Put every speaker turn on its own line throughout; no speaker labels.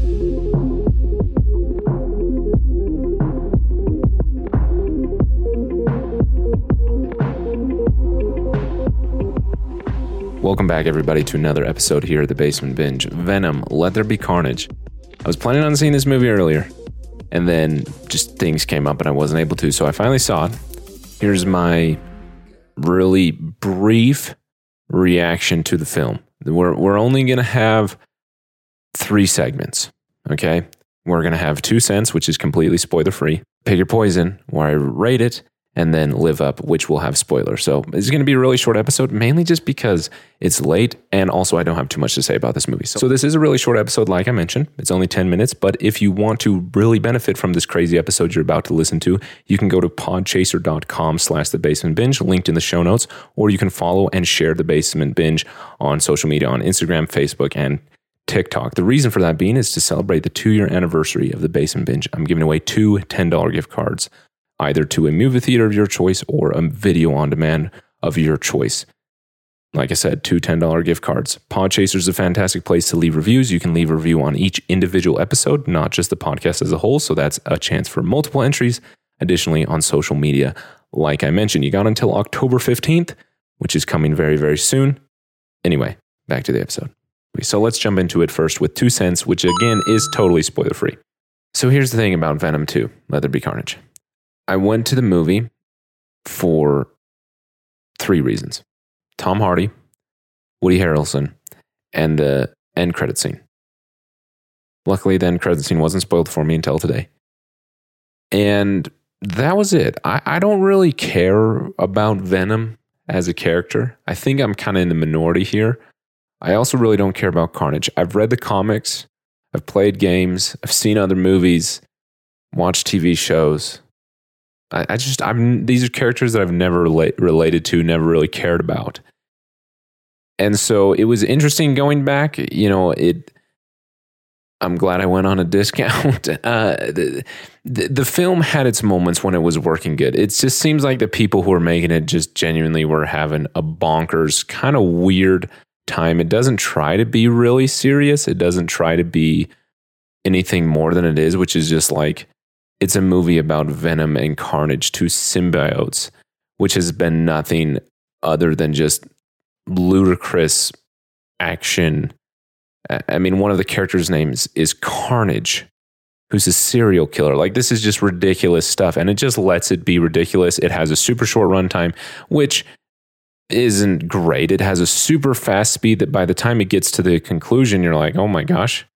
Welcome back, everybody, to another episode here at the Basement Binge. Venom, Let There Be Carnage. I was planning on seeing this movie earlier, and then just things came up and I wasn't able to, so I finally saw it. Here's my really brief reaction to the film. We're, we're only going to have three segments, okay? We're going to have Two Cents, which is completely spoiler free, Pick Your Poison, where I rate it, and then Live Up, which will have spoilers. So it's going to be a really short episode, mainly just because it's late. And also, I don't have too much to say about this movie. So, so this is a really short episode, like I mentioned. It's only 10 minutes. But if you want to really benefit from this crazy episode you're about to listen to, you can go to podchaser.com slash the basement binge, linked in the show notes, or you can follow and share the basement binge on social media on Instagram, Facebook, and TikTok. The reason for that being is to celebrate the two year anniversary of the Basement Binge. I'm giving away two $10 gift cards either to a movie theater of your choice or a video on demand of your choice. Like I said, two $10 gift cards. Podchaser is a fantastic place to leave reviews. You can leave a review on each individual episode, not just the podcast as a whole. So that's a chance for multiple entries. Additionally, on social media, like I mentioned, you got until October 15th, which is coming very, very soon. Anyway, back to the episode. So let's jump into it first with Two Cents, which again is totally spoiler free. So here's the thing about Venom 2 Let There Be Carnage. I went to the movie for three reasons Tom Hardy, Woody Harrelson, and the end credit scene. Luckily, the end credit scene wasn't spoiled for me until today. And that was it. I, I don't really care about Venom as a character. I think I'm kind of in the minority here. I also really don't care about Carnage. I've read the comics, I've played games, I've seen other movies, watched TV shows. I, I just I'm these are characters that I've never relate, related to, never really cared about. And so it was interesting going back. You know, it. I'm glad I went on a discount. Uh, the, the, the film had its moments when it was working good. It just seems like the people who were making it just genuinely were having a bonkers, kind of weird time. It doesn't try to be really serious. It doesn't try to be anything more than it is, which is just like it's a movie about Venom and Carnage, two symbiotes, which has been nothing other than just ludicrous action. I mean, one of the characters' names is Carnage, who's a serial killer. Like, this is just ridiculous stuff. And it just lets it be ridiculous. It has a super short runtime, which isn't great. It has a super fast speed that by the time it gets to the conclusion, you're like, oh my gosh,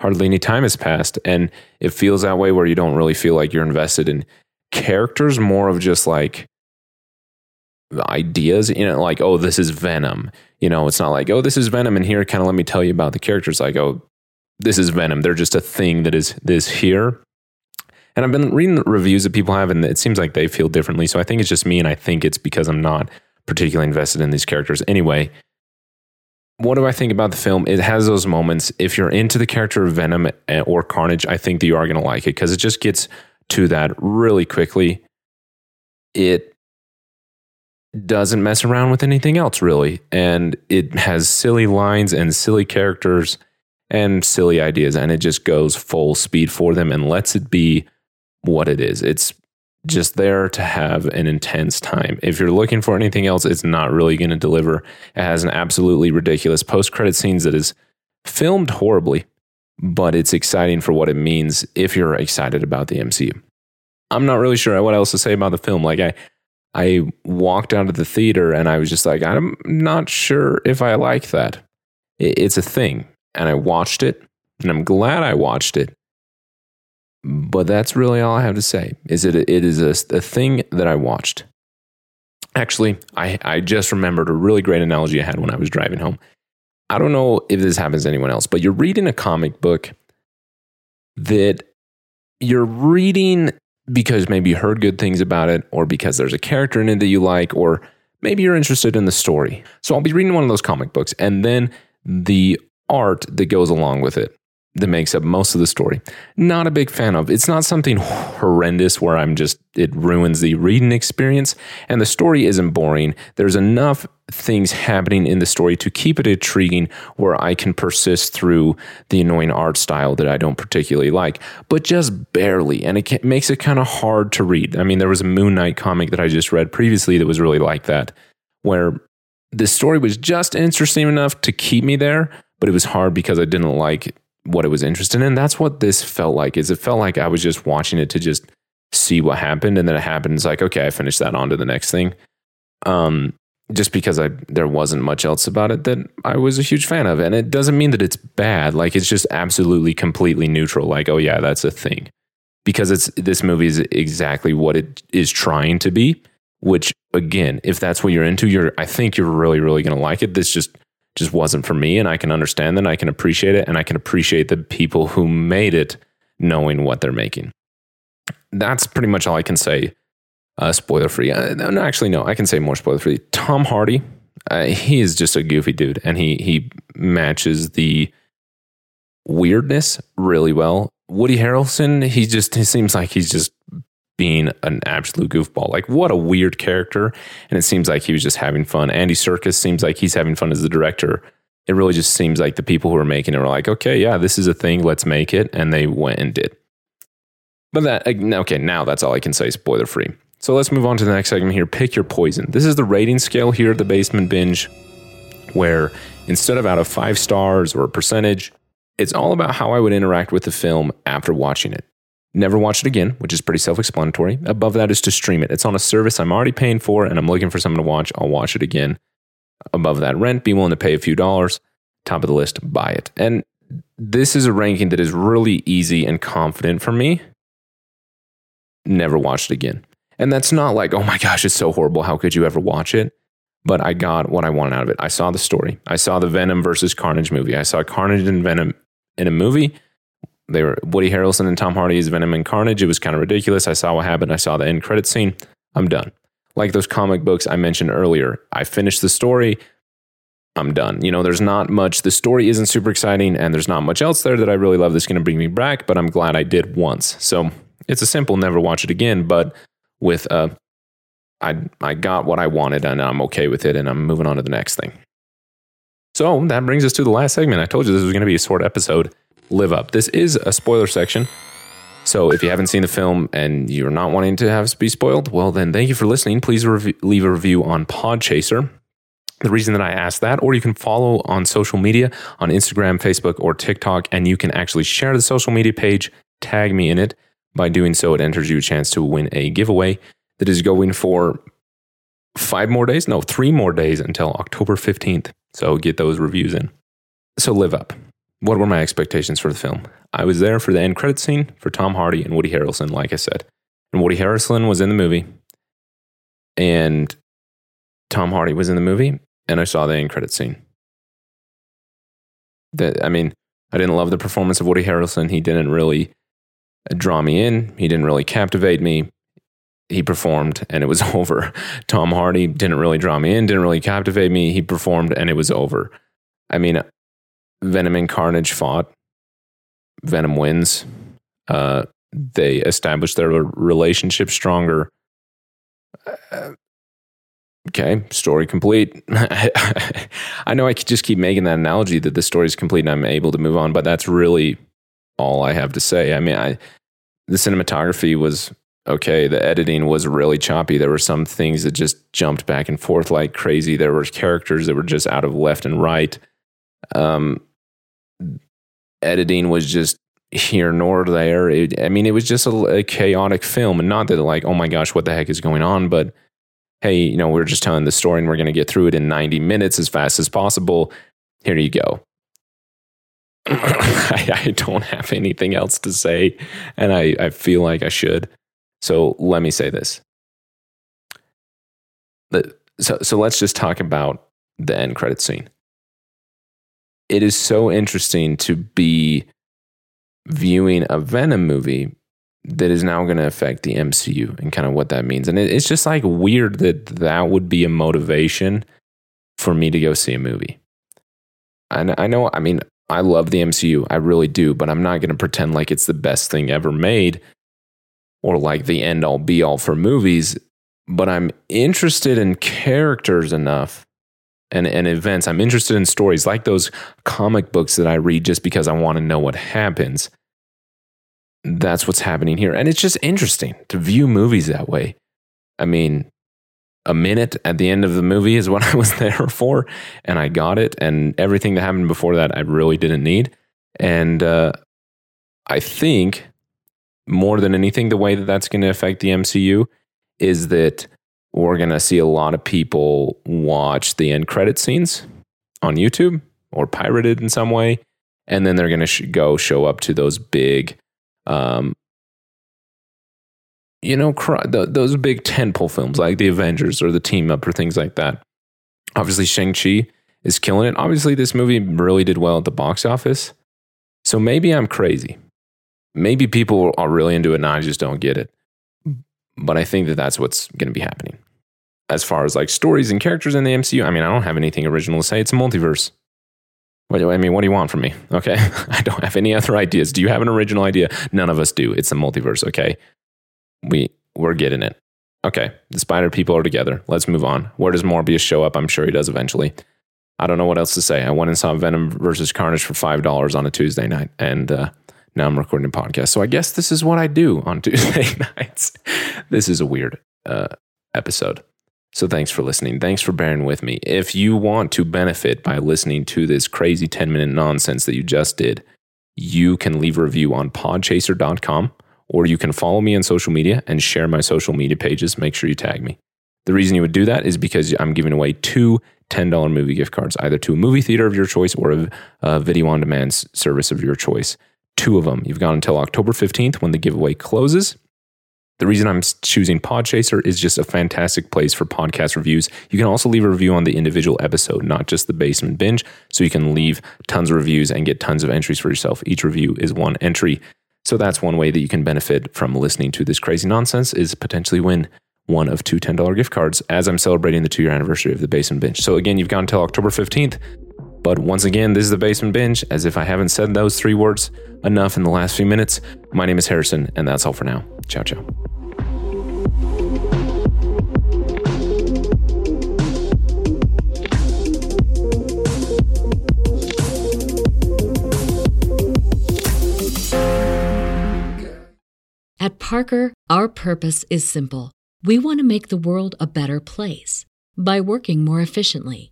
hardly any time has passed. And it feels that way where you don't really feel like you're invested in characters, more of just like ideas, you know, like, oh, this is Venom. You know, it's not like, oh, this is Venom, and here, kind of let me tell you about the characters. Like, oh, this is Venom. They're just a thing that is this here. And I've been reading the reviews that people have, and it seems like they feel differently. So I think it's just me, and I think it's because I'm not particularly invested in these characters. Anyway, what do I think about the film? It has those moments. If you're into the character of Venom eh, or Carnage, I think that you are going to like it because it just gets to that really quickly. It doesn't mess around with anything else, really. And it has silly lines and silly characters and silly ideas. And it just goes full speed for them and lets it be what it is. It's just there to have an intense time. If you're looking for anything else, it's not really going to deliver. It has an absolutely ridiculous post credit scenes that is filmed horribly, but it's exciting for what it means if you're excited about the MCU. I'm not really sure what else to say about the film. Like I I walked out of the theater and I was just like, I'm not sure if I like that. It's a thing. And I watched it and I'm glad I watched it but that's really all I have to say. Is it? It is a, a thing that I watched. Actually, I, I just remembered a really great analogy I had when I was driving home. I don't know if this happens to anyone else, but you're reading a comic book that you're reading because maybe you heard good things about it, or because there's a character in it that you like, or maybe you're interested in the story. So I'll be reading one of those comic books, and then the art that goes along with it that makes up most of the story. Not a big fan of. It's not something horrendous where I'm just, it ruins the reading experience. And the story isn't boring. There's enough things happening in the story to keep it intriguing where I can persist through the annoying art style that I don't particularly like, but just barely. And it makes it kind of hard to read. I mean, there was a Moon Knight comic that I just read previously that was really like that, where the story was just interesting enough to keep me there, but it was hard because I didn't like what it was interested in. That's what this felt like. Is it felt like I was just watching it to just see what happened, and then it happened. It's like okay, I finished that. On to the next thing. Um, just because I there wasn't much else about it that I was a huge fan of, and it doesn't mean that it's bad. Like it's just absolutely completely neutral. Like oh yeah, that's a thing, because it's this movie is exactly what it is trying to be. Which again, if that's what you're into, you're I think you're really really gonna like it. This just just wasn't for me. And I can understand that. I can appreciate it. And I can appreciate the people who made it knowing what they're making. That's pretty much all I can say. Uh, spoiler free. Uh, no, actually, no, I can say more spoiler free. Tom Hardy, uh, he is just a goofy dude and he, he matches the weirdness really well. Woody Harrelson, he just, he seems like he's just being an absolute goofball. Like, what a weird character. And it seems like he was just having fun. Andy Serkis seems like he's having fun as the director. It really just seems like the people who are making it were like, okay, yeah, this is a thing. Let's make it. And they went and did. But that, okay, now that's all I can say, spoiler free. So let's move on to the next segment here. Pick your poison. This is the rating scale here at the Basement Binge, where instead of out of five stars or a percentage, it's all about how I would interact with the film after watching it. Never watch it again, which is pretty self explanatory. Above that is to stream it. It's on a service I'm already paying for and I'm looking for something to watch. I'll watch it again. Above that, rent, be willing to pay a few dollars. Top of the list, buy it. And this is a ranking that is really easy and confident for me. Never watch it again. And that's not like, oh my gosh, it's so horrible. How could you ever watch it? But I got what I wanted out of it. I saw the story. I saw the Venom versus Carnage movie. I saw Carnage and Venom in a movie they were Woody Harrelson and Tom Hardy's Venom and Carnage. It was kind of ridiculous. I saw what happened. I saw the end credit scene. I'm done. Like those comic books I mentioned earlier, I finished the story. I'm done. You know, there's not much. The story isn't super exciting, and there's not much else there that I really love that's going to bring me back. But I'm glad I did once. So it's a simple never watch it again. But with uh, I I got what I wanted, and I'm okay with it, and I'm moving on to the next thing. So that brings us to the last segment. I told you this was going to be a short episode live up. This is a spoiler section. So if you haven't seen the film and you're not wanting to have it be spoiled, well, then thank you for listening. Please rev- leave a review on Podchaser. The reason that I asked that, or you can follow on social media on Instagram, Facebook, or TikTok, and you can actually share the social media page, tag me in it. By doing so, it enters you a chance to win a giveaway that is going for five more days, no, three more days until October 15th. So get those reviews in. So live up what were my expectations for the film? I was there for the end credit scene for Tom Hardy and Woody Harrelson, like I said. And Woody Harrelson was in the movie, and Tom Hardy was in the movie, and I saw the end credit scene. That I mean, I didn't love the performance of Woody Harrelson. He didn't really draw me in. He didn't really captivate me. He performed and it was over. Tom Hardy didn't really draw me in, didn't really captivate me. He performed and it was over. I mean, Venom and Carnage fought. Venom wins. Uh, they established their relationship stronger. Uh, okay, story complete. I know I could just keep making that analogy that the story is complete and I'm able to move on, but that's really all I have to say. I mean, I the cinematography was okay. The editing was really choppy. There were some things that just jumped back and forth like crazy. There were characters that were just out of left and right. Um, editing was just here nor there. It, I mean, it was just a, a, chaotic film, and not that like, oh my gosh, what the heck is going on? But hey, you know, we're just telling the story, and we're going to get through it in ninety minutes as fast as possible. Here you go. I, I, don't have anything else to say, and I, I feel like I should. So let me say this. The, so, so let's just talk about the end credit scene it is so interesting to be viewing a Venom movie that is now going to affect the MCU and kind of what that means. And it, it's just like weird that that would be a motivation for me to go see a movie. And I know, I mean, I love the MCU, I really do, but I'm not going to pretend like it's the best thing ever made or like the end all be all for movies. But I'm interested in characters enough and, and events. I'm interested in stories like those comic books that I read just because I want to know what happens that's what's happening here. And it's just interesting to view movies that way. I mean, a minute at the end of the movie is what I was there for, and I got it. And everything that happened before that, I really didn't need. And uh, I think more than anything, the way that that's going to affect the MCU is that we're going to see a lot of people watch the end credit scenes on YouTube or pirated in some way. And then they're going to sh- go show up to those big um, you know, those big tentpole films like the Avengers or the Team Up or things like that. Obviously, Shang Chi is killing it. Obviously, this movie really did well at the box office. So maybe I'm crazy. Maybe people are really into it and I just don't get it. But I think that that's what's going to be happening. As far as like stories and characters in the MCU, I mean, I don't have anything original to say. It's a multiverse. What, I mean, what do you want from me? Okay. I don't have any other ideas. Do you have an original idea? None of us do. It's a multiverse. Okay. We, we're getting it. Okay. The spider people are together. Let's move on. Where does Morbius show up? I'm sure he does eventually. I don't know what else to say. I went and saw Venom versus Carnage for $5 on a Tuesday night. And, uh, now I'm recording a podcast. So I guess this is what I do on Tuesday nights. this is a weird uh, episode. So thanks for listening. Thanks for bearing with me. If you want to benefit by listening to this crazy 10 minute nonsense that you just did, you can leave a review on podchaser.com or you can follow me on social media and share my social media pages. Make sure you tag me. The reason you would do that is because I'm giving away two $10 movie gift cards, either to a movie theater of your choice or a, a video on demand service of your choice. Two of them. You've got until October 15th when the giveaway closes. The reason I'm choosing Podchaser is just a fantastic place for podcast reviews. You can also leave a review on the individual episode, not just the basement binge. So you can leave tons of reviews and get tons of entries for yourself. Each review is one entry. So that's one way that you can benefit from listening to this crazy nonsense is potentially win one of two $10 gift cards as I'm celebrating the two year anniversary of the basement binge. So again, you've got until October 15th. But once again, this is the basement binge. As if I haven't said those three words enough in the last few minutes. My name is Harrison, and that's all for now. Ciao, ciao.
At Parker, our purpose is simple. We want to make the world a better place by working more efficiently,